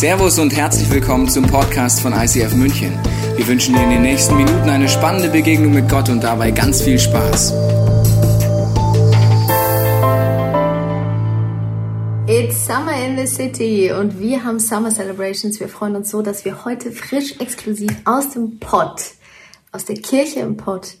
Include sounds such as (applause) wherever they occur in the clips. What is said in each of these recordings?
Servus und herzlich willkommen zum Podcast von ICF München. Wir wünschen dir in den nächsten Minuten eine spannende Begegnung mit Gott und dabei ganz viel Spaß. It's Summer in the City und wir haben Summer Celebrations. Wir freuen uns so, dass wir heute frisch exklusiv aus dem Pott, aus der Kirche im Pott,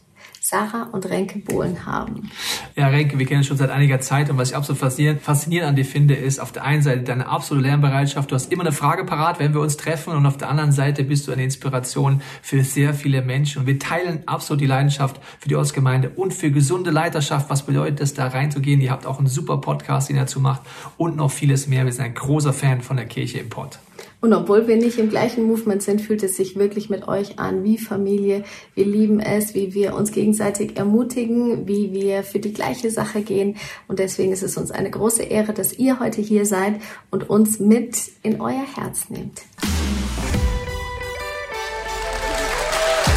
Sarah und Renke Bohlen haben. Ja, Renke, wir kennen uns schon seit einiger Zeit und was ich absolut faszinierend, faszinierend an dir finde, ist auf der einen Seite deine absolute Lernbereitschaft. Du hast immer eine Frage parat, wenn wir uns treffen und auf der anderen Seite bist du eine Inspiration für sehr viele Menschen und wir teilen absolut die Leidenschaft für die Ortsgemeinde und für gesunde Leiterschaft. Was bedeutet es, da reinzugehen? Ihr habt auch einen super Podcast, den ihr dazu macht und noch vieles mehr. Wir sind ein großer Fan von der Kirche im Pott. Und obwohl wir nicht im gleichen Movement sind, fühlt es sich wirklich mit euch an wie Familie. Wir lieben es, wie wir uns gegenseitig ermutigen, wie wir für die gleiche Sache gehen. Und deswegen ist es uns eine große Ehre, dass ihr heute hier seid und uns mit in euer Herz nehmt.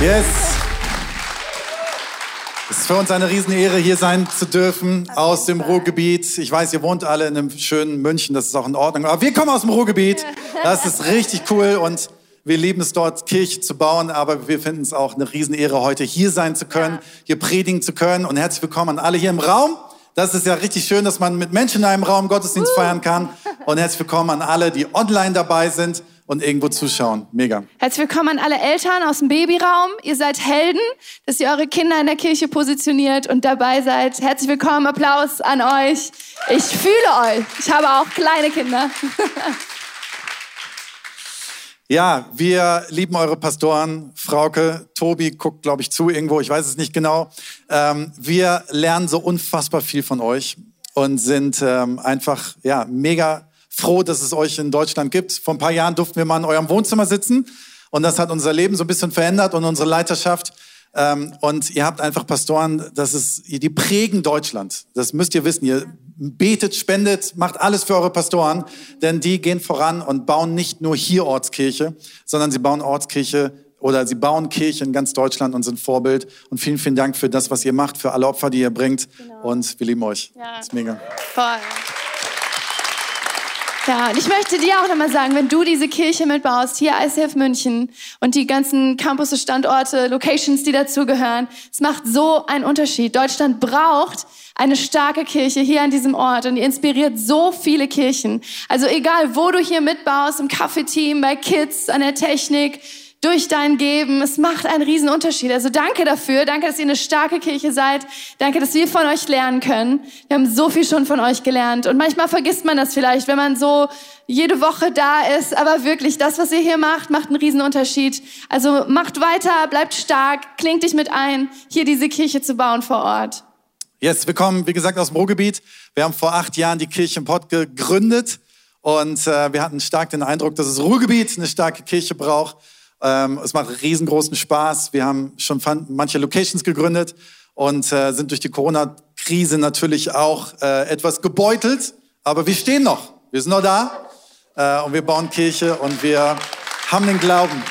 Yes. Es ist für uns eine Riesenehre, hier sein zu dürfen aus dem Ruhrgebiet. Ich weiß, ihr wohnt alle in einem schönen München, das ist auch in Ordnung. Aber wir kommen aus dem Ruhrgebiet. Das ist richtig cool und wir lieben es dort, Kirche zu bauen, aber wir finden es auch eine Riesenehre, heute hier sein zu können, hier predigen zu können. Und herzlich willkommen an alle hier im Raum. Das ist ja richtig schön, dass man mit Menschen in einem Raum Gottesdienst feiern kann. Und herzlich willkommen an alle, die online dabei sind und irgendwo zuschauen. Mega. Herzlich willkommen an alle Eltern aus dem Babyraum. Ihr seid Helden, dass ihr eure Kinder in der Kirche positioniert und dabei seid. Herzlich willkommen, Applaus an euch. Ich fühle euch. Ich habe auch kleine Kinder. (laughs) Ja, wir lieben eure Pastoren. Frauke, Tobi guckt, glaube ich, zu irgendwo. Ich weiß es nicht genau. Ähm, wir lernen so unfassbar viel von euch und sind ähm, einfach ja mega froh, dass es euch in Deutschland gibt. Vor ein paar Jahren durften wir mal in eurem Wohnzimmer sitzen und das hat unser Leben so ein bisschen verändert und unsere Leiterschaft. Ähm, und ihr habt einfach Pastoren, das ist, die prägen Deutschland. Das müsst ihr wissen. Ihr betet, spendet, macht alles für eure Pastoren, denn die gehen voran und bauen nicht nur hier Ortskirche, sondern sie bauen Ortskirche oder sie bauen Kirche in ganz Deutschland und sind Vorbild. Und vielen, vielen Dank für das, was ihr macht, für alle Opfer, die ihr bringt. Genau. Und wir lieben euch. Ja. Das ist mega. Voll. Ja, und ich möchte dir auch nochmal sagen, wenn du diese Kirche mitbaust, hier ICF München und die ganzen Campus, Standorte, Locations, die dazugehören, es macht so einen Unterschied. Deutschland braucht eine starke Kirche hier an diesem Ort und die inspiriert so viele Kirchen. Also egal, wo du hier mitbaust, im Kaffeeteam, bei Kids, an der Technik, durch dein Geben. Es macht einen riesen Unterschied. Also danke dafür. Danke, dass ihr eine starke Kirche seid. Danke, dass wir von euch lernen können. Wir haben so viel schon von euch gelernt. Und manchmal vergisst man das vielleicht, wenn man so jede Woche da ist. Aber wirklich, das, was ihr hier macht, macht einen riesen Unterschied. Also macht weiter, bleibt stark, klingt dich mit ein, hier diese Kirche zu bauen vor Ort. Yes, wir kommen, wie gesagt, aus dem Ruhrgebiet. Wir haben vor acht Jahren die Kirche im Pott gegründet. Und äh, wir hatten stark den Eindruck, dass das Ruhrgebiet eine starke Kirche braucht. Ähm, es macht riesengroßen Spaß. Wir haben schon manche Locations gegründet und äh, sind durch die Corona-Krise natürlich auch äh, etwas gebeutelt. Aber wir stehen noch. Wir sind noch da äh, und wir bauen Kirche und wir haben den Glauben,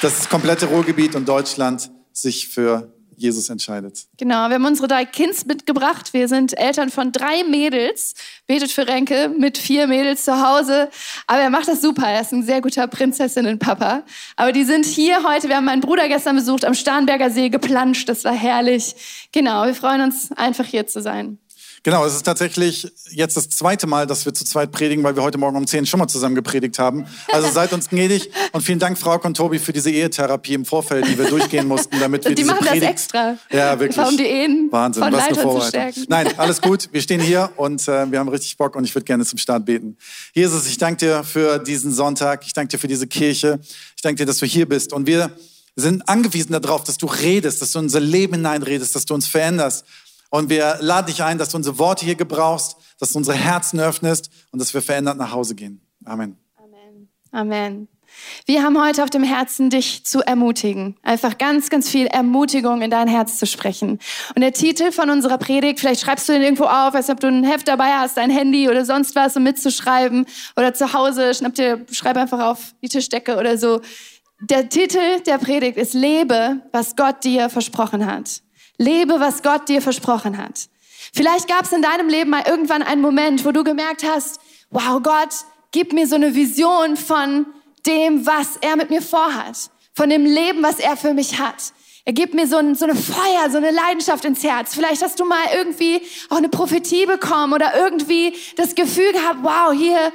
dass das komplette Ruhrgebiet und Deutschland sich für Jesus entscheidet. Genau, wir haben unsere drei Kids mitgebracht. Wir sind Eltern von drei Mädels. Betet für Renke mit vier Mädels zu Hause. Aber er macht das super. Er ist ein sehr guter Prinzessinnenpapa. Aber die sind hier heute. Wir haben meinen Bruder gestern besucht, am Starnberger See geplanscht. Das war herrlich. Genau, wir freuen uns einfach hier zu sein. Genau, es ist tatsächlich jetzt das zweite Mal, dass wir zu zweit predigen, weil wir heute Morgen um zehn schon mal zusammen gepredigt haben. Also seid uns gnädig und vielen Dank, Frau und Tobi, für diese Ehetherapie im Vorfeld, die wir durchgehen mussten, damit wir die diese machen Predigt... das extra. Ja, wirklich. Um die Ehen Wahnsinn, von was eine Leitern Vorbereitung. Nein, alles gut. Wir stehen hier und äh, wir haben richtig Bock und ich würde gerne zum Start beten. Jesus, ich danke dir für diesen Sonntag. Ich danke dir für diese Kirche. Ich danke dir, dass du hier bist und wir sind angewiesen darauf, dass du redest, dass du in unser Leben hineinredest, dass du uns veränderst und wir laden dich ein, dass du unsere Worte hier gebrauchst, dass du unsere Herzen öffnest und dass wir verändert nach Hause gehen. Amen. Amen. Amen. Wir haben heute auf dem Herzen, dich zu ermutigen. Einfach ganz, ganz viel Ermutigung in dein Herz zu sprechen. Und der Titel von unserer Predigt, vielleicht schreibst du den irgendwo auf, als ob du ein Heft dabei hast, ein Handy oder sonst was, um mitzuschreiben. Oder zu Hause, schnapp dir, schreib einfach auf die Tischdecke oder so. Der Titel der Predigt ist Lebe, was Gott dir versprochen hat. Lebe, was Gott dir versprochen hat. Vielleicht gab es in deinem Leben mal irgendwann einen Moment, wo du gemerkt hast, wow, Gott, gib mir so eine Vision von dem, was er mit mir vorhat, von dem Leben, was er für mich hat. Er gibt mir so, ein, so eine Feuer, so eine Leidenschaft ins Herz. Vielleicht hast du mal irgendwie auch eine Prophetie bekommen oder irgendwie das Gefühl gehabt, wow, hier,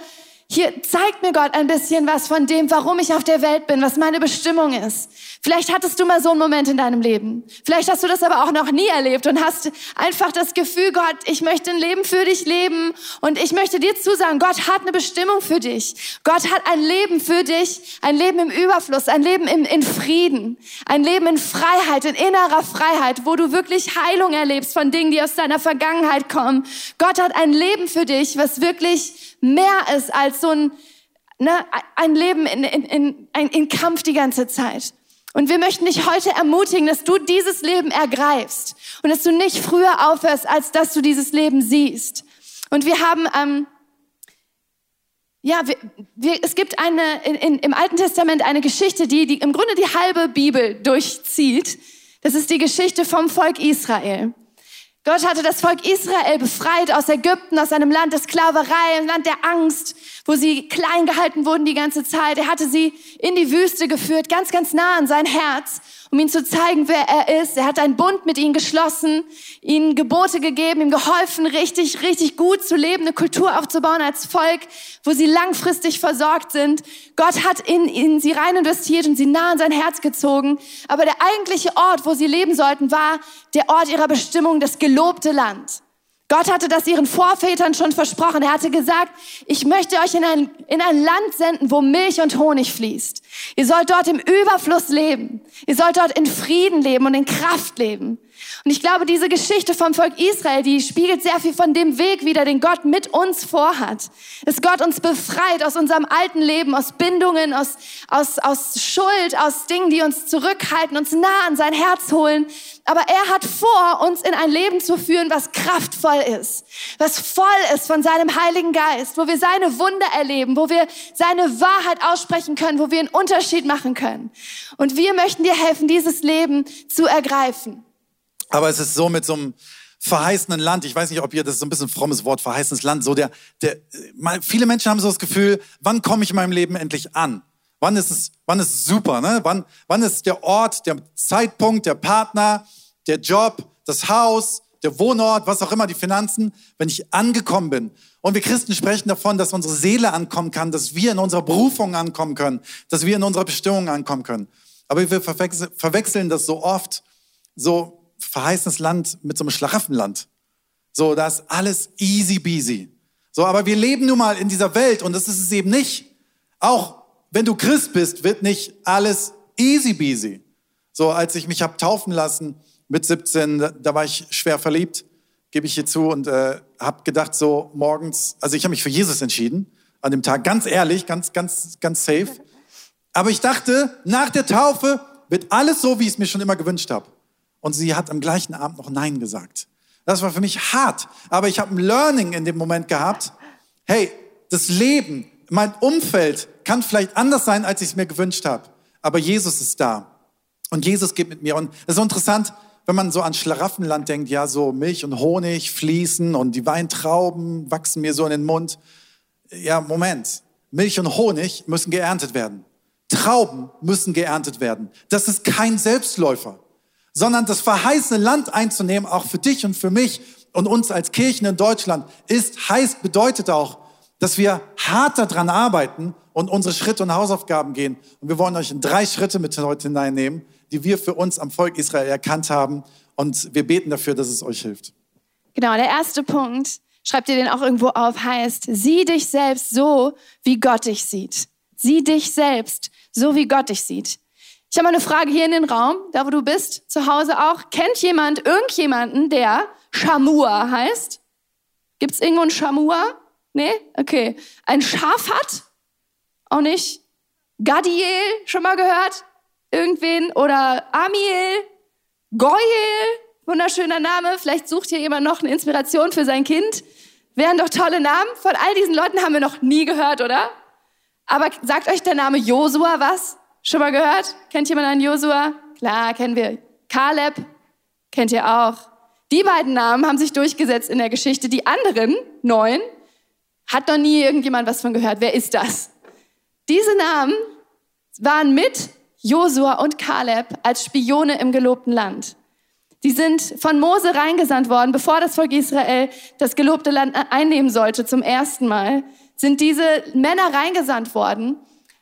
hier zeigt mir Gott ein bisschen was von dem, warum ich auf der Welt bin, was meine Bestimmung ist. Vielleicht hattest du mal so einen Moment in deinem Leben. Vielleicht hast du das aber auch noch nie erlebt und hast einfach das Gefühl, Gott, ich möchte ein Leben für dich leben und ich möchte dir zusagen, Gott hat eine Bestimmung für dich. Gott hat ein Leben für dich, ein Leben im Überfluss, ein Leben in, in Frieden, ein Leben in Freiheit, in innerer Freiheit, wo du wirklich Heilung erlebst von Dingen, die aus deiner Vergangenheit kommen. Gott hat ein Leben für dich, was wirklich mehr ist als so ein, ne, ein Leben in, in, in, in Kampf die ganze Zeit. Und wir möchten dich heute ermutigen, dass du dieses Leben ergreifst und dass du nicht früher aufhörst, als dass du dieses Leben siehst. Und wir haben, ähm, ja, wir, wir, es gibt eine in, in, im Alten Testament eine Geschichte, die, die im Grunde die halbe Bibel durchzieht. Das ist die Geschichte vom Volk Israel. Gott hatte das Volk Israel befreit aus Ägypten, aus einem Land der Sklaverei, einem Land der Angst, wo sie klein gehalten wurden die ganze Zeit. Er hatte sie in die Wüste geführt, ganz, ganz nah an sein Herz um ihnen zu zeigen, wer er ist. Er hat einen Bund mit ihnen geschlossen, ihnen Gebote gegeben, ihm geholfen, richtig, richtig gut zu leben, eine Kultur aufzubauen als Volk, wo sie langfristig versorgt sind. Gott hat in ihnen sie rein investiert und sie nah an sein Herz gezogen. Aber der eigentliche Ort, wo sie leben sollten, war der Ort ihrer Bestimmung, das gelobte Land. Gott hatte das ihren Vorvätern schon versprochen. Er hatte gesagt, ich möchte euch in ein, in ein Land senden, wo Milch und Honig fließt. Ihr sollt dort im Überfluss leben. Ihr sollt dort in Frieden leben und in Kraft leben. Und ich glaube, diese Geschichte vom Volk Israel, die spiegelt sehr viel von dem Weg wider, den Gott mit uns vorhat. Dass Gott uns befreit aus unserem alten Leben, aus Bindungen, aus, aus, aus Schuld, aus Dingen, die uns zurückhalten, uns nah an sein Herz holen. Aber er hat vor, uns in ein Leben zu führen, was kraftvoll ist, was voll ist von seinem Heiligen Geist, wo wir seine Wunder erleben, wo wir seine Wahrheit aussprechen können, wo wir einen Unterschied machen können. Und wir möchten dir helfen, dieses Leben zu ergreifen. Aber es ist so mit so einem verheißenen Land. Ich weiß nicht, ob ihr, das ist so ein bisschen ein frommes Wort, verheißenes Land. So der, der, viele Menschen haben so das Gefühl, wann komme ich in meinem Leben endlich an? Wann ist es, wann ist es super, ne? Wann, wann ist der Ort, der Zeitpunkt, der Partner, der Job, das Haus, der Wohnort, was auch immer, die Finanzen, wenn ich angekommen bin. Und wir Christen sprechen davon, dass unsere Seele ankommen kann, dass wir in unserer Berufung ankommen können, dass wir in unserer Bestimmung ankommen können. Aber wir verwechseln das so oft, so verheißenes Land mit so einem Schlaraffenland. So, da ist alles easy beasy. So, aber wir leben nun mal in dieser Welt und das ist es eben nicht. Auch wenn du Christ bist, wird nicht alles easy beasy. So, als ich mich hab taufen lassen mit 17, da, da war ich schwer verliebt, gebe ich hier zu und äh, habe gedacht so morgens, also ich habe mich für Jesus entschieden an dem Tag, ganz ehrlich, ganz, ganz, ganz safe. Aber ich dachte, nach der Taufe wird alles so, wie ich es mir schon immer gewünscht habe und sie hat am gleichen Abend noch Nein gesagt. Das war für mich hart, aber ich habe ein Learning in dem Moment gehabt. Hey, das Leben, mein Umfeld kann vielleicht anders sein, als ich es mir gewünscht habe, aber Jesus ist da und Jesus geht mit mir. Und es ist so interessant, wenn man so an Schlaraffenland denkt, ja, so Milch und Honig fließen und die Weintrauben wachsen mir so in den Mund. Ja, Moment. Milch und Honig müssen geerntet werden. Trauben müssen geerntet werden. Das ist kein Selbstläufer sondern das verheißene Land einzunehmen, auch für dich und für mich und uns als Kirchen in Deutschland, ist, heißt, bedeutet auch, dass wir hart daran arbeiten und unsere Schritte und Hausaufgaben gehen. Und wir wollen euch in drei Schritte mit heute hineinnehmen, die wir für uns am Volk Israel erkannt haben. Und wir beten dafür, dass es euch hilft. Genau, der erste Punkt, schreibt ihr den auch irgendwo auf, heißt, sieh dich selbst so, wie Gott dich sieht. Sieh dich selbst so, wie Gott dich sieht. Ich habe mal eine Frage hier in den Raum, da wo du bist, zu Hause auch. Kennt jemand irgendjemanden, der Shamua heißt? Gibt es irgendwo einen Shamua? Nee? Okay. Ein Schaf hat? Auch nicht. Gadiel, schon mal gehört? Irgendwen? Oder Amiel? Goyel? Wunderschöner Name. Vielleicht sucht hier jemand noch eine Inspiration für sein Kind. Wären doch tolle Namen. Von all diesen Leuten haben wir noch nie gehört, oder? Aber sagt euch der Name Josua was? Schon mal gehört? Kennt jemand einen Josua? Klar, kennen wir. Kaleb kennt ihr auch. Die beiden Namen haben sich durchgesetzt in der Geschichte. Die anderen neun hat noch nie irgendjemand was von gehört. Wer ist das? Diese Namen waren mit Josua und Kaleb als Spione im gelobten Land. Die sind von Mose reingesandt worden, bevor das Volk Israel das gelobte Land einnehmen sollte zum ersten Mal, sind diese Männer reingesandt worden.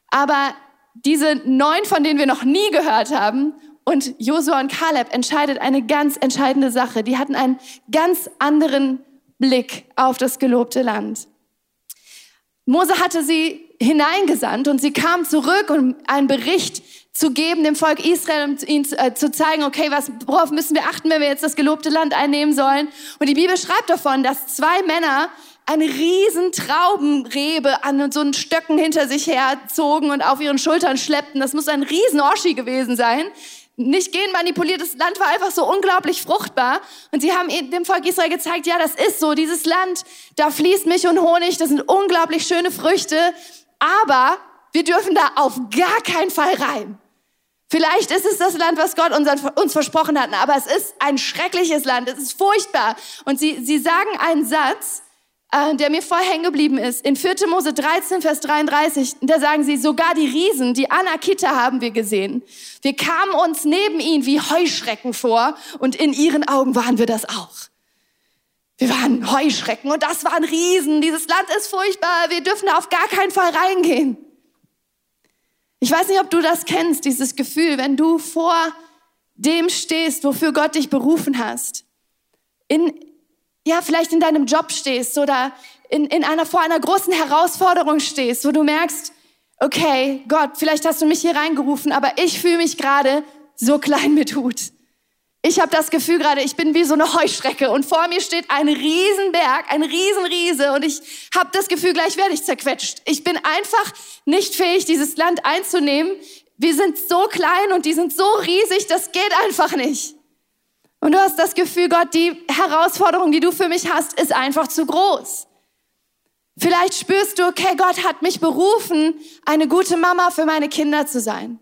Aber diese neun, von denen wir noch nie gehört haben, und Josua und Kaleb entscheidet eine ganz entscheidende Sache. Die hatten einen ganz anderen Blick auf das gelobte Land. Mose hatte sie hineingesandt und sie kam zurück, um einen Bericht zu geben dem Volk Israel, um ihnen äh, zu zeigen, okay, was, worauf müssen wir achten, wenn wir jetzt das gelobte Land einnehmen sollen. Und die Bibel schreibt davon, dass zwei Männer eine riesen Traubenrebe an so einen Stöcken hinter sich herzogen und auf ihren Schultern schleppten. Das muss ein riesen Oschi gewesen sein nicht genmanipuliertes Land war einfach so unglaublich fruchtbar. Und sie haben dem Volk Israel gezeigt, ja, das ist so, dieses Land, da fließt Milch und Honig, das sind unglaublich schöne Früchte, aber wir dürfen da auf gar keinen Fall rein. Vielleicht ist es das Land, was Gott uns versprochen hat, aber es ist ein schreckliches Land, es ist furchtbar. Und sie, sie sagen einen Satz, äh, der mir vorher hängen geblieben ist. In 4. Mose 13, Vers 33, da sagen sie, sogar die Riesen, die Anakita haben wir gesehen. Wir kamen uns neben ihnen wie Heuschrecken vor und in ihren Augen waren wir das auch. Wir waren Heuschrecken und das waren Riesen. Dieses Land ist furchtbar. Wir dürfen da auf gar keinen Fall reingehen. Ich weiß nicht, ob du das kennst, dieses Gefühl, wenn du vor dem stehst, wofür Gott dich berufen hast. In, ja, vielleicht in deinem Job stehst oder in, in einer, vor einer großen Herausforderung stehst, wo du merkst, okay, Gott, vielleicht hast du mich hier reingerufen, aber ich fühle mich gerade so klein mit Hut. Ich habe das Gefühl gerade, ich bin wie so eine Heuschrecke und vor mir steht ein Riesenberg, ein Riesenriese und ich habe das Gefühl, gleich werde ich zerquetscht. Ich bin einfach nicht fähig, dieses Land einzunehmen. Wir sind so klein und die sind so riesig, das geht einfach nicht. Und du hast das Gefühl, Gott, die Herausforderung, die du für mich hast, ist einfach zu groß. Vielleicht spürst du, okay, Gott hat mich berufen, eine gute Mama für meine Kinder zu sein.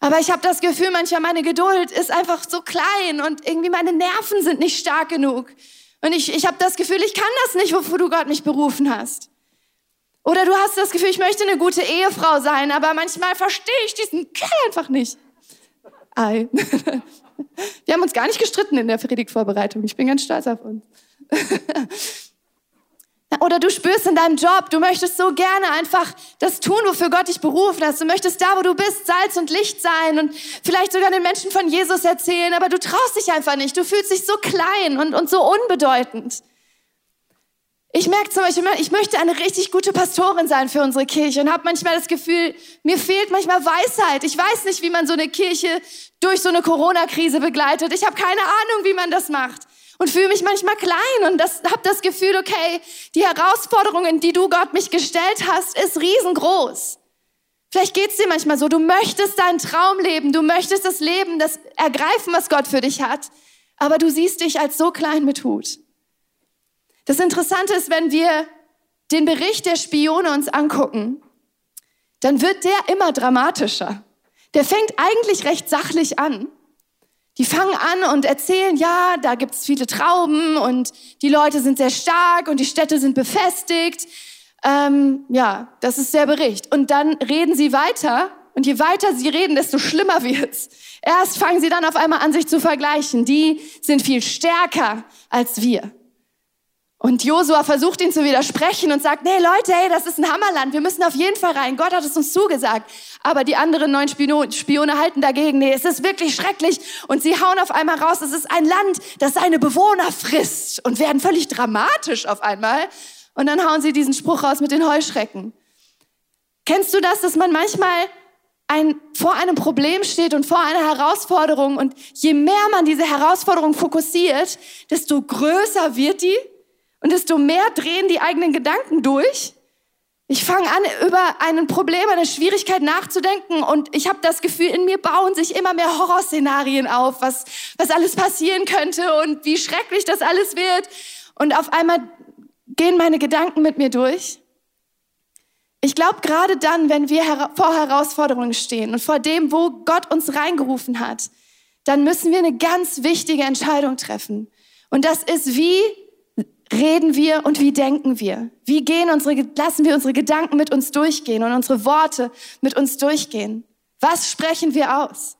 Aber ich habe das Gefühl, manchmal meine Geduld ist einfach so klein und irgendwie meine Nerven sind nicht stark genug. Und ich, ich habe das Gefühl, ich kann das nicht, wofür du Gott mich berufen hast. Oder du hast das Gefühl, ich möchte eine gute Ehefrau sein, aber manchmal verstehe ich diesen Kerl einfach nicht. Ei. (laughs) Wir haben uns gar nicht gestritten in der Predigtvorbereitung. Ich bin ganz stolz auf uns. (laughs) Oder du spürst in deinem Job, du möchtest so gerne einfach das tun, wofür Gott dich berufen hat. Du möchtest da, wo du bist, Salz und Licht sein und vielleicht sogar den Menschen von Jesus erzählen, aber du traust dich einfach nicht. Du fühlst dich so klein und, und so unbedeutend. Ich merke zum Beispiel, ich möchte eine richtig gute Pastorin sein für unsere Kirche und habe manchmal das Gefühl, mir fehlt manchmal Weisheit. Ich weiß nicht, wie man so eine Kirche durch so eine Corona-Krise begleitet. Ich habe keine Ahnung, wie man das macht und fühle mich manchmal klein und das, habe das Gefühl, okay, die Herausforderungen, die du Gott mich gestellt hast, ist riesengroß. Vielleicht geht's dir manchmal so, du möchtest deinen Traum leben, du möchtest das Leben, das ergreifen, was Gott für dich hat, aber du siehst dich als so klein mit Hut. Das Interessante ist, wenn wir den Bericht der Spione uns angucken, dann wird der immer dramatischer. Der fängt eigentlich recht sachlich an. Die fangen an und erzählen, ja, da gibt's viele Trauben und die Leute sind sehr stark und die Städte sind befestigt. Ähm, ja, das ist der Bericht. Und dann reden sie weiter und je weiter sie reden, desto schlimmer wird's. Erst fangen sie dann auf einmal an, sich zu vergleichen. Die sind viel stärker als wir. Und Josua versucht ihn zu widersprechen und sagt, nee Leute, hey, das ist ein Hammerland, wir müssen auf jeden Fall rein. Gott hat es uns zugesagt. Aber die anderen neun Spione halten dagegen, nee, es ist wirklich schrecklich. Und sie hauen auf einmal raus, es ist ein Land, das seine Bewohner frisst und werden völlig dramatisch auf einmal. Und dann hauen sie diesen Spruch raus mit den Heuschrecken. Kennst du das, dass man manchmal ein, vor einem Problem steht und vor einer Herausforderung und je mehr man diese Herausforderung fokussiert, desto größer wird die und desto mehr drehen die eigenen Gedanken durch. Ich fange an, über ein Problem, eine Schwierigkeit nachzudenken und ich habe das Gefühl, in mir bauen sich immer mehr Horrorszenarien auf, was, was alles passieren könnte und wie schrecklich das alles wird. Und auf einmal gehen meine Gedanken mit mir durch. Ich glaube, gerade dann, wenn wir vor Herausforderungen stehen und vor dem, wo Gott uns reingerufen hat, dann müssen wir eine ganz wichtige Entscheidung treffen. Und das ist, wie reden wir und wie denken wir? Wie gehen unsere, lassen wir unsere Gedanken mit uns durchgehen und unsere Worte mit uns durchgehen? Was sprechen wir aus?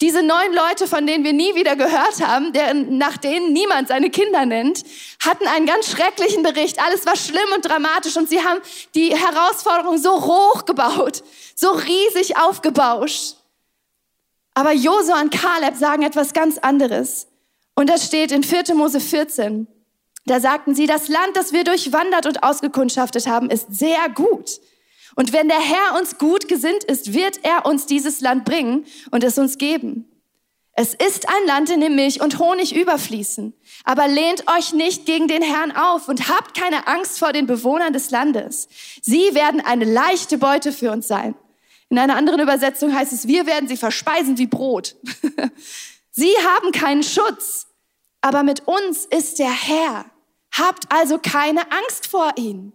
Diese neun Leute, von denen wir nie wieder gehört haben, deren, nach denen niemand seine Kinder nennt, hatten einen ganz schrecklichen Bericht. Alles war schlimm und dramatisch und sie haben die Herausforderung so hoch gebaut, so riesig aufgebauscht. Aber Josua und Kaleb sagen etwas ganz anderes. Und das steht in 4. Mose 14. Da sagten sie, das Land, das wir durchwandert und ausgekundschaftet haben, ist sehr gut. Und wenn der Herr uns gut gesinnt ist, wird er uns dieses Land bringen und es uns geben. Es ist ein Land, in dem Milch und Honig überfließen. Aber lehnt euch nicht gegen den Herrn auf und habt keine Angst vor den Bewohnern des Landes. Sie werden eine leichte Beute für uns sein. In einer anderen Übersetzung heißt es, wir werden sie verspeisen wie Brot. (laughs) sie haben keinen Schutz, aber mit uns ist der Herr. Habt also keine Angst vor ihm.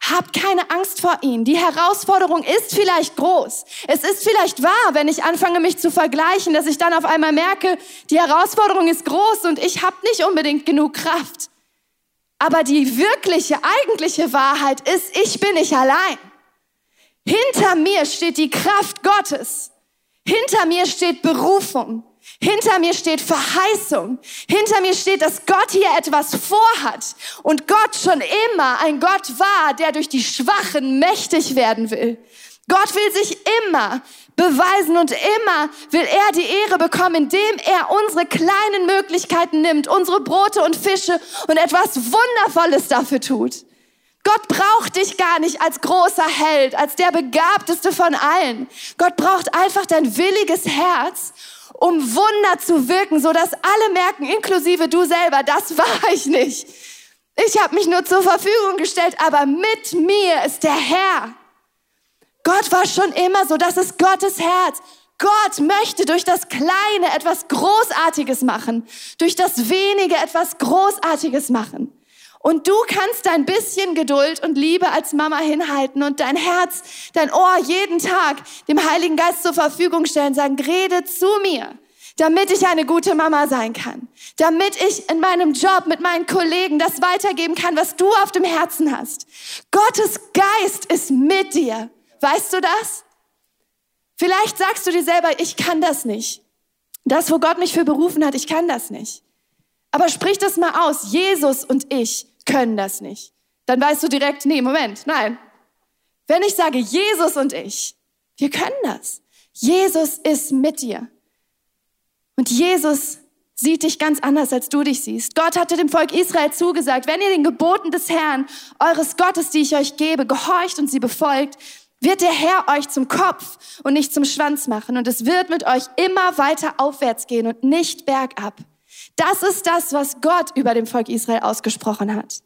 Habt keine Angst vor ihm. Die Herausforderung ist vielleicht groß. Es ist vielleicht wahr, wenn ich anfange, mich zu vergleichen, dass ich dann auf einmal merke, die Herausforderung ist groß und ich habe nicht unbedingt genug Kraft. Aber die wirkliche, eigentliche Wahrheit ist, ich bin nicht allein. Hinter mir steht die Kraft Gottes. Hinter mir steht Berufung. Hinter mir steht Verheißung. Hinter mir steht, dass Gott hier etwas vorhat und Gott schon immer ein Gott war, der durch die Schwachen mächtig werden will. Gott will sich immer beweisen und immer will er die Ehre bekommen, indem er unsere kleinen Möglichkeiten nimmt, unsere Brote und Fische und etwas Wundervolles dafür tut. Gott braucht dich gar nicht als großer Held, als der begabteste von allen. Gott braucht einfach dein williges Herz um Wunder zu wirken, so dass alle merken, inklusive du selber, das war ich nicht. Ich habe mich nur zur Verfügung gestellt, aber mit mir ist der Herr. Gott war schon immer so, das ist Gottes Herz. Gott möchte durch das Kleine etwas Großartiges machen, durch das Wenige etwas Großartiges machen. Und du kannst dein bisschen Geduld und Liebe als Mama hinhalten und dein Herz, dein Ohr jeden Tag dem Heiligen Geist zur Verfügung stellen, sagen, rede zu mir, damit ich eine gute Mama sein kann, damit ich in meinem Job mit meinen Kollegen das weitergeben kann, was du auf dem Herzen hast. Gottes Geist ist mit dir. Weißt du das? Vielleicht sagst du dir selber, ich kann das nicht. Das, wo Gott mich für berufen hat, ich kann das nicht. Aber sprich das mal aus. Jesus und ich können das nicht. Dann weißt du direkt, nee, Moment, nein. Wenn ich sage, Jesus und ich, wir können das. Jesus ist mit dir. Und Jesus sieht dich ganz anders, als du dich siehst. Gott hatte dem Volk Israel zugesagt, wenn ihr den Geboten des Herrn, eures Gottes, die ich euch gebe, gehorcht und sie befolgt, wird der Herr euch zum Kopf und nicht zum Schwanz machen. Und es wird mit euch immer weiter aufwärts gehen und nicht bergab. Das ist das, was Gott über dem Volk Israel ausgesprochen hat.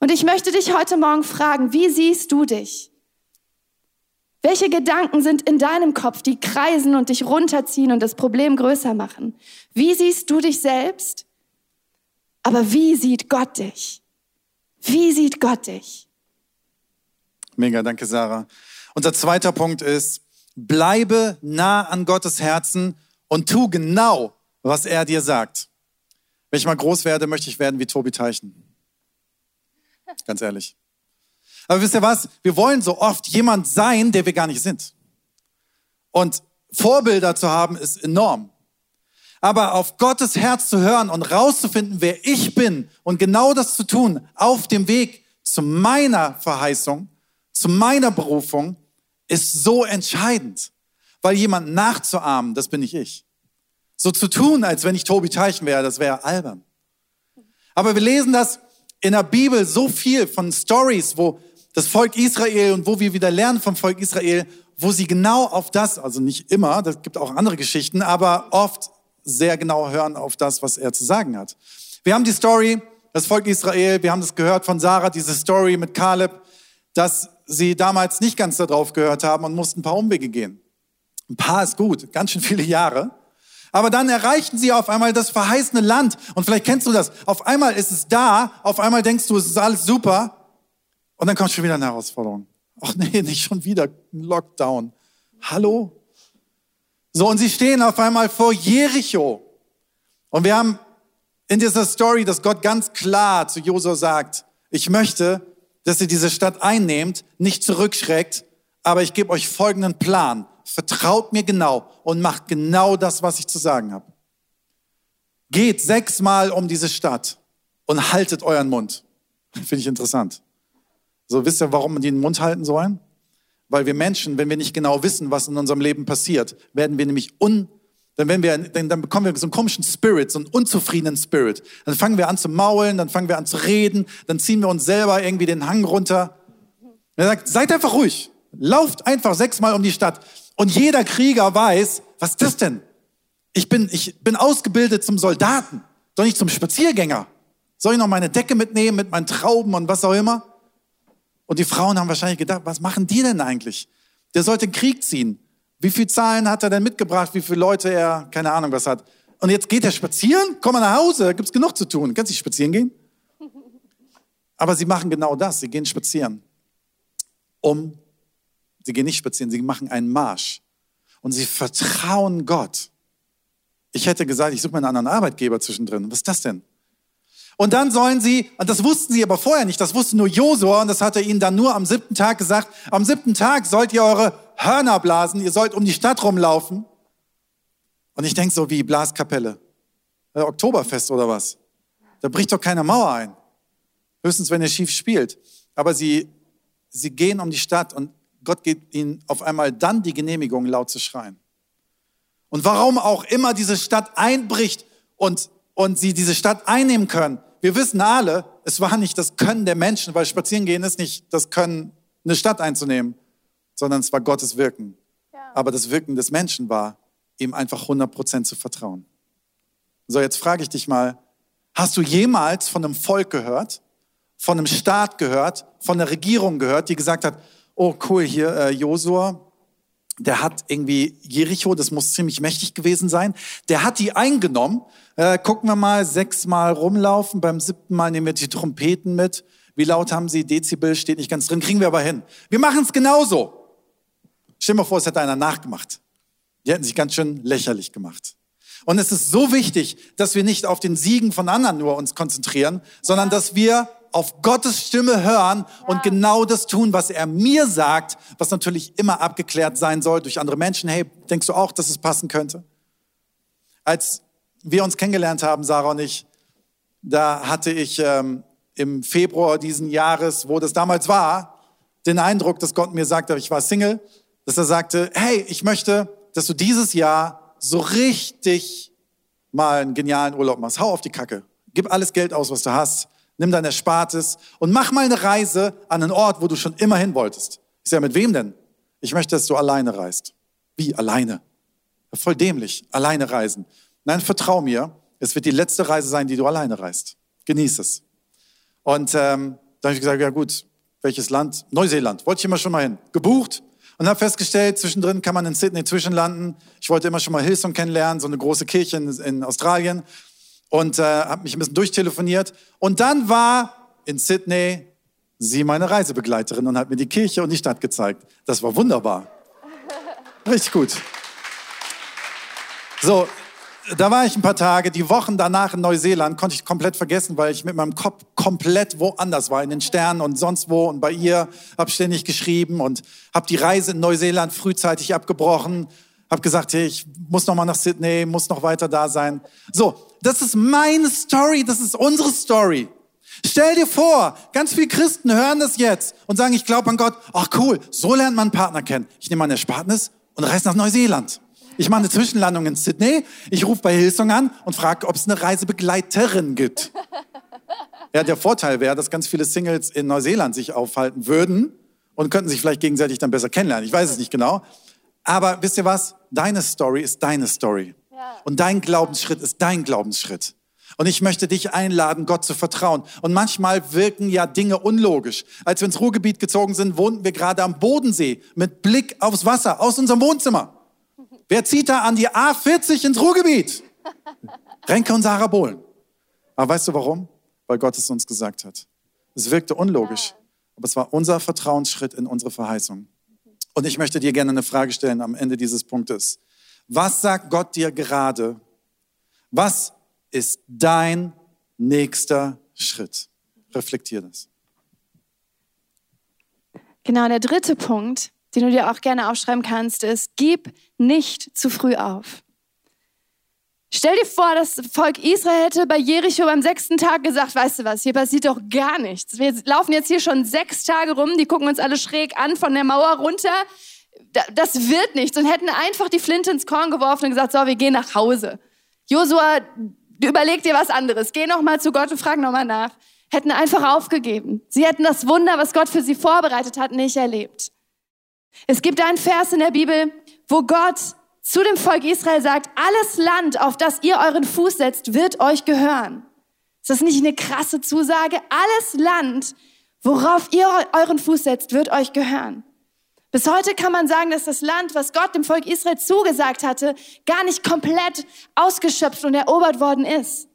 Und ich möchte dich heute Morgen fragen, wie siehst du dich? Welche Gedanken sind in deinem Kopf, die kreisen und dich runterziehen und das Problem größer machen? Wie siehst du dich selbst? Aber wie sieht Gott dich? Wie sieht Gott dich? Mega, danke Sarah. Unser zweiter Punkt ist, bleibe nah an Gottes Herzen und tu genau, was er dir sagt. Wenn ich mal groß werde, möchte ich werden wie Tobi Teichen. Ganz ehrlich. Aber wisst ihr was? Wir wollen so oft jemand sein, der wir gar nicht sind. Und Vorbilder zu haben, ist enorm. Aber auf Gottes Herz zu hören und rauszufinden, wer ich bin und genau das zu tun auf dem Weg zu meiner Verheißung, zu meiner Berufung, ist so entscheidend. Weil jemand nachzuahmen, das bin nicht ich. So zu tun, als wenn ich Tobi Teichen wäre, das wäre albern. Aber wir lesen das in der Bibel so viel von Stories, wo das Volk Israel und wo wir wieder lernen vom Volk Israel, wo sie genau auf das, also nicht immer, das gibt auch andere Geschichten, aber oft sehr genau hören auf das, was er zu sagen hat. Wir haben die Story, das Volk Israel, wir haben das gehört von Sarah, diese Story mit Kaleb, dass sie damals nicht ganz darauf gehört haben und mussten ein paar Umwege gehen. Ein paar ist gut, ganz schön viele Jahre. Aber dann erreichten sie auf einmal das verheißene Land. Und vielleicht kennst du das. Auf einmal ist es da, auf einmal denkst du, es ist alles super. Und dann kommt schon wieder eine Herausforderung. Ach nee, nicht schon wieder ein Lockdown. Hallo? So, und sie stehen auf einmal vor Jericho. Und wir haben in dieser Story, dass Gott ganz klar zu Josua sagt, ich möchte, dass ihr diese Stadt einnehmt, nicht zurückschreckt, aber ich gebe euch folgenden Plan. Vertraut mir genau und macht genau das, was ich zu sagen habe. Geht sechsmal um diese Stadt und haltet euren Mund. (laughs) Finde ich interessant. So, wisst ihr, warum die den Mund halten sollen? Weil wir Menschen, wenn wir nicht genau wissen, was in unserem Leben passiert, werden wir nämlich un, dann, wenn wir, dann, dann bekommen wir so einen komischen Spirit, so einen unzufriedenen Spirit. Dann fangen wir an zu maulen, dann fangen wir an zu reden, dann ziehen wir uns selber irgendwie den Hang runter. Er sagt, seid einfach ruhig. Lauft einfach sechsmal um die Stadt. Und jeder Krieger weiß, was ist das denn? Ich bin, ich bin ausgebildet zum Soldaten, doch nicht zum Spaziergänger. Soll ich noch meine Decke mitnehmen mit meinen Trauben und was auch immer? Und die Frauen haben wahrscheinlich gedacht, was machen die denn eigentlich? Der sollte den Krieg ziehen. Wie viele Zahlen hat er denn mitgebracht? Wie viele Leute er, keine Ahnung, was hat? Und jetzt geht er spazieren? Komm mal nach Hause, da gibt's genug zu tun. Kannst du spazieren gehen? (laughs) Aber sie machen genau das. Sie gehen spazieren. Um, sie gehen nicht spazieren, sie machen einen Marsch. Und sie vertrauen Gott. Ich hätte gesagt, ich suche mir einen anderen Arbeitgeber zwischendrin. Was ist das denn? Und dann sollen sie, und das wussten sie aber vorher nicht, das wusste nur Josua und das hat er ihnen dann nur am siebten Tag gesagt, am siebten Tag sollt ihr eure Hörner blasen, ihr sollt um die Stadt rumlaufen. Und ich denke so, wie Blaskapelle? Äh, Oktoberfest oder was? Da bricht doch keine Mauer ein. Höchstens, wenn ihr schief spielt. Aber sie, sie gehen um die Stadt und Gott gibt ihnen auf einmal dann die Genehmigung, laut zu schreien. Und warum auch immer diese Stadt einbricht und und sie diese Stadt einnehmen können. Wir wissen alle, es war nicht das Können der Menschen, weil Spazierengehen ist nicht das Können, eine Stadt einzunehmen, sondern es war Gottes Wirken. Ja. Aber das Wirken des Menschen war, ihm einfach 100% zu vertrauen. So, jetzt frage ich dich mal, hast du jemals von einem Volk gehört, von einem Staat gehört, von einer Regierung gehört, die gesagt hat, oh cool, hier äh, Josua, der hat irgendwie Jericho, das muss ziemlich mächtig gewesen sein, der hat die eingenommen. Äh, gucken wir mal, sechsmal rumlaufen, beim siebten Mal nehmen wir die Trompeten mit. Wie laut haben sie? Dezibel steht nicht ganz drin, kriegen wir aber hin. Wir machen es genauso. Stell dir mal vor, es hätte einer nachgemacht. Die hätten sich ganz schön lächerlich gemacht. Und es ist so wichtig, dass wir nicht auf den Siegen von anderen nur uns konzentrieren, sondern dass wir auf Gottes Stimme hören und genau das tun, was er mir sagt, was natürlich immer abgeklärt sein soll durch andere Menschen. Hey, denkst du auch, dass es passen könnte? Als wir uns kennengelernt haben, Sarah und ich, da hatte ich ähm, im Februar diesen Jahres, wo das damals war, den Eindruck, dass Gott mir sagte, ich war Single, dass er sagte, hey, ich möchte, dass du dieses Jahr so richtig mal einen genialen Urlaub machst. Hau auf die Kacke. Gib alles Geld aus, was du hast nimm dein Erspartes und mach mal eine Reise an einen Ort, wo du schon immer hin wolltest. Ich sage, mit wem denn? Ich möchte, dass du alleine reist. Wie alleine? Voll dämlich, alleine reisen. Nein, vertrau mir, es wird die letzte Reise sein, die du alleine reist. Genieß es. Und ähm, da habe ich gesagt, ja gut, welches Land? Neuseeland. Wollte ich immer schon mal hin. Gebucht und habe festgestellt, zwischendrin kann man in Sydney zwischenlanden. Ich wollte immer schon mal Hillsong kennenlernen, so eine große Kirche in, in Australien und äh, habe mich ein bisschen durchtelefoniert. Und dann war in Sydney sie meine Reisebegleiterin und hat mir die Kirche und die Stadt gezeigt. Das war wunderbar. (laughs) Richtig gut. So, da war ich ein paar Tage. Die Wochen danach in Neuseeland konnte ich komplett vergessen, weil ich mit meinem Kopf komplett woanders war, in den Sternen und sonst wo. Und bei ihr habe ständig geschrieben und habe die Reise in Neuseeland frühzeitig abgebrochen habe gesagt, hey, ich muss noch mal nach Sydney, muss noch weiter da sein. So, das ist meine Story, das ist unsere Story. Stell dir vor, ganz viele Christen hören das jetzt und sagen, ich glaube an Gott. Ach cool, so lernt man einen Partner kennen. Ich nehme meine Erspartnis und reise nach Neuseeland. Ich mache eine Zwischenlandung in Sydney. Ich rufe bei Hillsong an und frage, ob es eine Reisebegleiterin gibt. Ja, der Vorteil wäre, dass ganz viele Singles in Neuseeland sich aufhalten würden und könnten sich vielleicht gegenseitig dann besser kennenlernen. Ich weiß es nicht genau. Aber wisst ihr was? Deine Story ist deine Story. Ja. Und dein Glaubensschritt ist dein Glaubensschritt. Und ich möchte dich einladen, Gott zu vertrauen. Und manchmal wirken ja Dinge unlogisch. Als wir ins Ruhrgebiet gezogen sind, wohnten wir gerade am Bodensee mit Blick aufs Wasser aus unserem Wohnzimmer. Wer zieht da an die A40 ins Ruhrgebiet? (laughs) Renke und Sarah Bohlen. Aber weißt du warum? Weil Gott es uns gesagt hat. Es wirkte unlogisch, aber es war unser Vertrauensschritt in unsere Verheißung. Und ich möchte dir gerne eine Frage stellen am Ende dieses Punktes. Was sagt Gott dir gerade? Was ist dein nächster Schritt? Reflektier das. Genau, der dritte Punkt, den du dir auch gerne aufschreiben kannst, ist, gib nicht zu früh auf. Stell dir vor, das Volk Israel hätte bei Jericho beim sechsten Tag gesagt, weißt du was, hier passiert doch gar nichts. Wir laufen jetzt hier schon sechs Tage rum, die gucken uns alle schräg an von der Mauer runter. Das wird nichts und hätten einfach die Flinte ins Korn geworfen und gesagt, so, wir gehen nach Hause. Josua, überleg dir was anderes. Geh noch mal zu Gott und frag noch mal nach. Hätten einfach aufgegeben. Sie hätten das Wunder, was Gott für sie vorbereitet hat, nicht erlebt. Es gibt einen Vers in der Bibel, wo Gott zu dem Volk Israel sagt, alles Land, auf das ihr euren Fuß setzt, wird euch gehören. Ist das nicht eine krasse Zusage? Alles Land, worauf ihr euren Fuß setzt, wird euch gehören. Bis heute kann man sagen, dass das Land, was Gott dem Volk Israel zugesagt hatte, gar nicht komplett ausgeschöpft und erobert worden ist.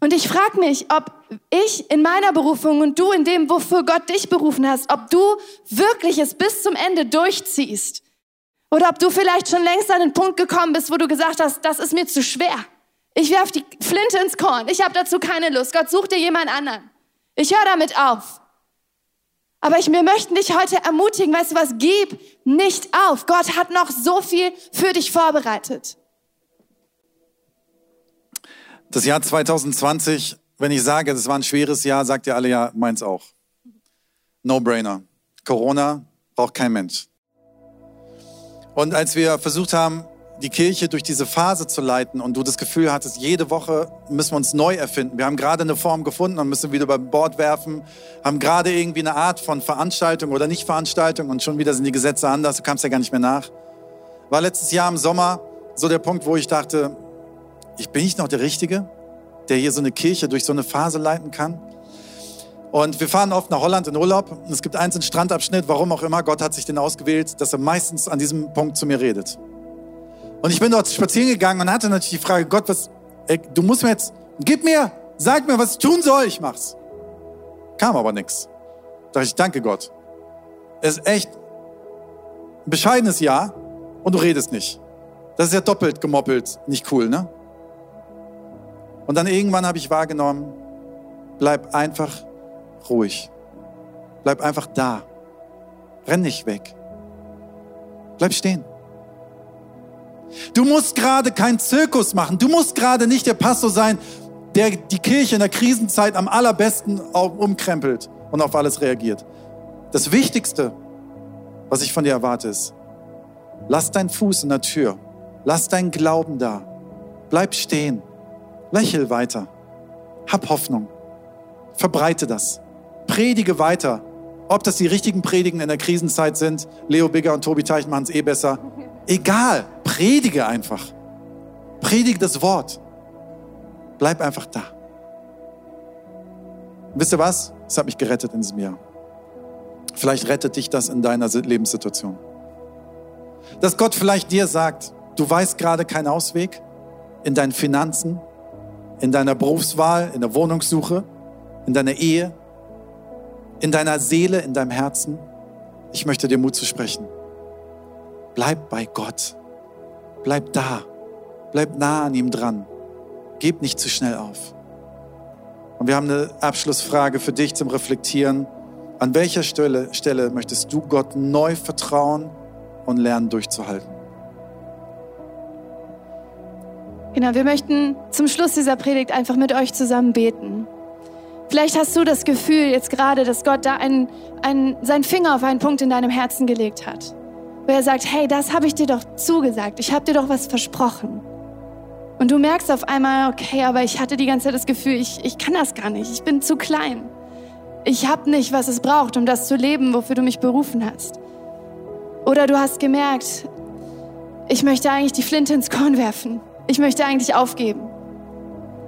Und ich frage mich, ob ich in meiner Berufung und du in dem, wofür Gott dich berufen hast, ob du wirklich es bis zum Ende durchziehst oder ob du vielleicht schon längst an den Punkt gekommen bist, wo du gesagt hast, das ist mir zu schwer. Ich werf die Flinte ins Korn. Ich habe dazu keine Lust. Gott sucht dir jemand anderen. Ich höre damit auf. Aber ich, wir möchten dich heute ermutigen, weißt du was, gib nicht auf. Gott hat noch so viel für dich vorbereitet. Das Jahr 2020, wenn ich sage, das war ein schweres Jahr, sagt ihr alle ja, meins auch. No-brainer. Corona braucht kein Mensch. Und als wir versucht haben, die Kirche durch diese Phase zu leiten und du das Gefühl hattest, jede Woche müssen wir uns neu erfinden. Wir haben gerade eine Form gefunden und müssen wieder über Bord werfen, haben gerade irgendwie eine Art von Veranstaltung oder Nicht-Veranstaltung und schon wieder sind die Gesetze anders, du kamst ja gar nicht mehr nach. War letztes Jahr im Sommer so der Punkt, wo ich dachte, ich bin nicht noch der Richtige, der hier so eine Kirche durch so eine Phase leiten kann. Und wir fahren oft nach Holland in Urlaub. Und es gibt einen Strandabschnitt, warum auch immer. Gott hat sich den ausgewählt, dass er meistens an diesem Punkt zu mir redet. Und ich bin dort spazieren gegangen und hatte natürlich die Frage, Gott, was, ey, du musst mir jetzt, gib mir, sag mir, was ich tun soll, ich mach's. Kam aber nichts. Da dachte ich, danke Gott. Es ist echt ein bescheidenes Jahr und du redest nicht. Das ist ja doppelt gemoppelt, nicht cool, ne? Und dann irgendwann habe ich wahrgenommen, bleib einfach ruhig. Bleib einfach da. Renn nicht weg. Bleib stehen. Du musst gerade keinen Zirkus machen. Du musst gerade nicht der Pastor sein, der die Kirche in der Krisenzeit am allerbesten umkrempelt und auf alles reagiert. Das Wichtigste, was ich von dir erwarte, ist, lass deinen Fuß in der Tür. Lass deinen Glauben da. Bleib stehen. Lächel weiter. Hab Hoffnung. Verbreite das. Predige weiter. Ob das die richtigen Predigen in der Krisenzeit sind, Leo Bigger und Tobi Teich machen es eh besser. Egal, predige einfach. Predige das Wort. Bleib einfach da. Wisst ihr was? Es hat mich gerettet in diesem Jahr. Vielleicht rettet dich das in deiner Lebenssituation. Dass Gott vielleicht dir sagt, du weißt gerade keinen Ausweg in deinen Finanzen, in deiner Berufswahl, in der Wohnungssuche, in deiner Ehe, in deiner Seele, in deinem Herzen. Ich möchte dir Mut zu sprechen. Bleib bei Gott. Bleib da. Bleib nah an ihm dran. Gib nicht zu schnell auf. Und wir haben eine Abschlussfrage für dich zum Reflektieren. An welcher Stelle, Stelle möchtest du Gott neu vertrauen und lernen durchzuhalten? Genau, wir möchten zum Schluss dieser Predigt einfach mit euch zusammen beten. Vielleicht hast du das Gefühl jetzt gerade, dass Gott da einen, einen, seinen Finger auf einen Punkt in deinem Herzen gelegt hat, wo er sagt, hey, das habe ich dir doch zugesagt, ich habe dir doch was versprochen. Und du merkst auf einmal, okay, aber ich hatte die ganze Zeit das Gefühl, ich, ich kann das gar nicht, ich bin zu klein. Ich habe nicht, was es braucht, um das zu leben, wofür du mich berufen hast. Oder du hast gemerkt, ich möchte eigentlich die Flinte ins Korn werfen. Ich möchte eigentlich aufgeben.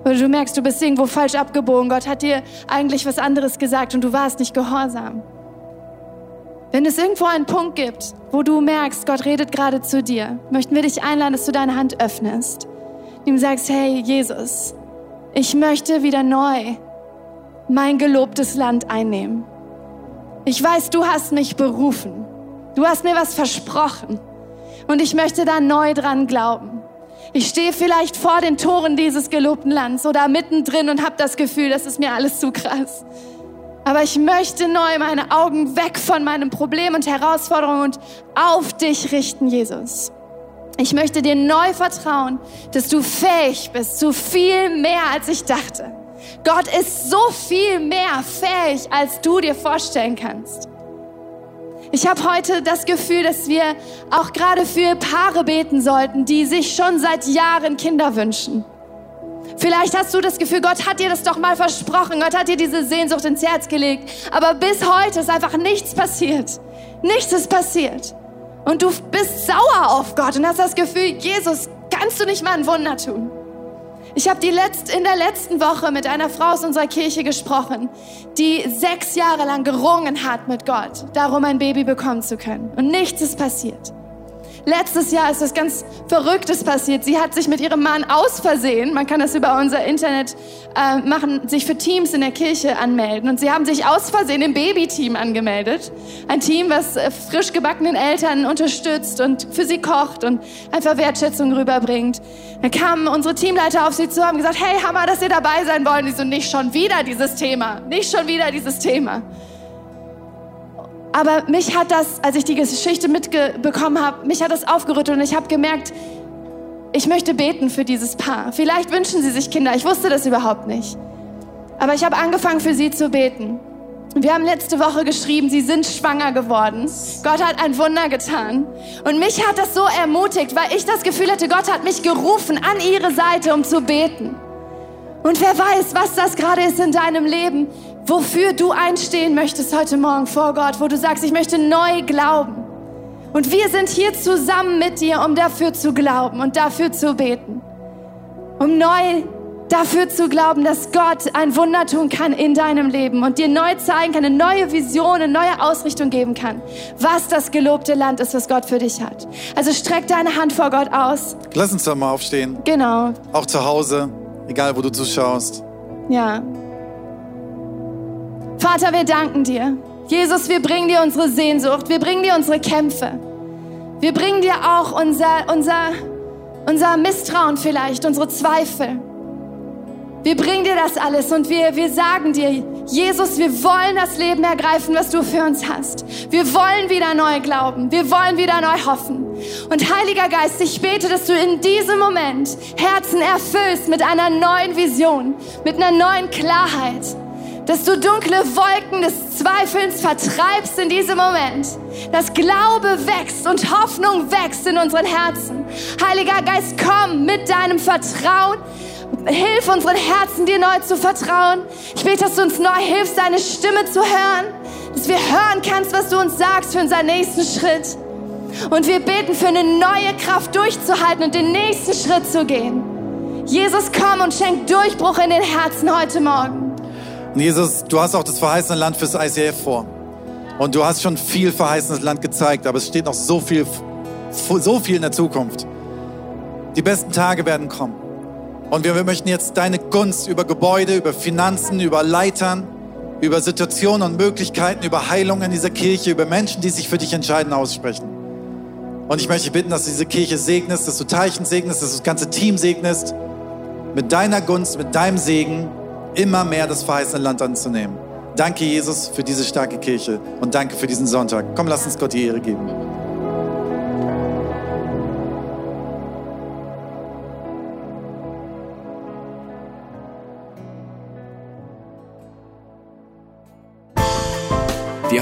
Oder du merkst, du bist irgendwo falsch abgebogen. Gott hat dir eigentlich was anderes gesagt und du warst nicht gehorsam. Wenn es irgendwo einen Punkt gibt, wo du merkst, Gott redet gerade zu dir, möchten wir dich einladen, dass du deine Hand öffnest. Ihm sagst, hey Jesus, ich möchte wieder neu mein gelobtes Land einnehmen. Ich weiß, du hast mich berufen. Du hast mir was versprochen. Und ich möchte da neu dran glauben. Ich stehe vielleicht vor den Toren dieses gelobten Landes oder mittendrin und habe das Gefühl, das ist mir alles zu krass. Aber ich möchte neu meine Augen weg von meinem Problem und Herausforderung und auf dich richten, Jesus. Ich möchte dir neu vertrauen, dass du fähig bist zu viel mehr, als ich dachte. Gott ist so viel mehr fähig, als du dir vorstellen kannst. Ich habe heute das Gefühl, dass wir auch gerade für Paare beten sollten, die sich schon seit Jahren Kinder wünschen. Vielleicht hast du das Gefühl, Gott hat dir das doch mal versprochen, Gott hat dir diese Sehnsucht ins Herz gelegt, aber bis heute ist einfach nichts passiert. Nichts ist passiert. Und du bist sauer auf Gott und hast das Gefühl, Jesus, kannst du nicht mal ein Wunder tun? Ich habe letzt, in der letzten Woche mit einer Frau aus unserer Kirche gesprochen, die sechs Jahre lang gerungen hat mit Gott, darum ein Baby bekommen zu können. Und nichts ist passiert. Letztes Jahr ist was ganz Verrücktes passiert. Sie hat sich mit ihrem Mann aus Versehen, man kann das über unser Internet äh, machen, sich für Teams in der Kirche anmelden. Und sie haben sich aus Versehen im Babyteam angemeldet. Ein Team, was äh, frisch gebackenen Eltern unterstützt und für sie kocht und einfach Wertschätzung rüberbringt. Dann kamen unsere Teamleiter auf sie zu, haben gesagt, hey, Hammer, dass ihr dabei sein wollen. Die so, nicht schon wieder dieses Thema, nicht schon wieder dieses Thema. Aber mich hat das, als ich die Geschichte mitbekommen habe, mich hat das aufgerüttelt und ich habe gemerkt, ich möchte beten für dieses Paar. Vielleicht wünschen sie sich Kinder, ich wusste das überhaupt nicht. Aber ich habe angefangen für sie zu beten. Wir haben letzte Woche geschrieben, sie sind schwanger geworden. Gott hat ein Wunder getan. Und mich hat das so ermutigt, weil ich das Gefühl hatte, Gott hat mich gerufen an ihre Seite, um zu beten. Und wer weiß, was das gerade ist in deinem Leben wofür du einstehen möchtest heute Morgen vor Gott, wo du sagst, ich möchte neu glauben. Und wir sind hier zusammen mit dir, um dafür zu glauben und dafür zu beten. Um neu dafür zu glauben, dass Gott ein Wunder tun kann in deinem Leben und dir neu zeigen kann, eine neue Vision, eine neue Ausrichtung geben kann, was das gelobte Land ist, was Gott für dich hat. Also streck deine Hand vor Gott aus. Lass uns doch mal aufstehen. Genau. Auch zu Hause, egal wo du zuschaust. Ja. Vater, wir danken dir. Jesus, wir bringen dir unsere Sehnsucht, wir bringen dir unsere Kämpfe. Wir bringen dir auch unser, unser, unser Misstrauen vielleicht, unsere Zweifel. Wir bringen dir das alles und wir, wir sagen dir, Jesus, wir wollen das Leben ergreifen, was du für uns hast. Wir wollen wieder neu glauben. Wir wollen wieder neu hoffen. Und Heiliger Geist, ich bete, dass du in diesem Moment Herzen erfüllst mit einer neuen Vision, mit einer neuen Klarheit dass du dunkle Wolken des Zweifelns vertreibst in diesem Moment, dass Glaube wächst und Hoffnung wächst in unseren Herzen. Heiliger Geist, komm mit deinem Vertrauen. Hilf unseren Herzen, dir neu zu vertrauen. Ich bete, dass du uns neu hilfst, deine Stimme zu hören, dass wir hören kannst, was du uns sagst für unseren nächsten Schritt. Und wir beten für eine neue Kraft durchzuhalten und den nächsten Schritt zu gehen. Jesus, komm und schenk Durchbruch in den Herzen heute Morgen. Und Jesus, du hast auch das verheißene Land fürs ICF vor. Und du hast schon viel verheißenes Land gezeigt, aber es steht noch so viel, so viel in der Zukunft. Die besten Tage werden kommen. Und wir, wir möchten jetzt deine Gunst über Gebäude, über Finanzen, über Leitern, über Situationen und Möglichkeiten, über Heilung in dieser Kirche, über Menschen, die sich für dich entscheiden, aussprechen. Und ich möchte bitten, dass du diese Kirche segnest, dass du Teichen segnest, dass du das ganze Team segnest. Mit deiner Gunst, mit deinem Segen immer mehr das verheißene Land anzunehmen. Danke, Jesus, für diese starke Kirche und danke für diesen Sonntag. Komm, lass uns Gott die Ehre geben.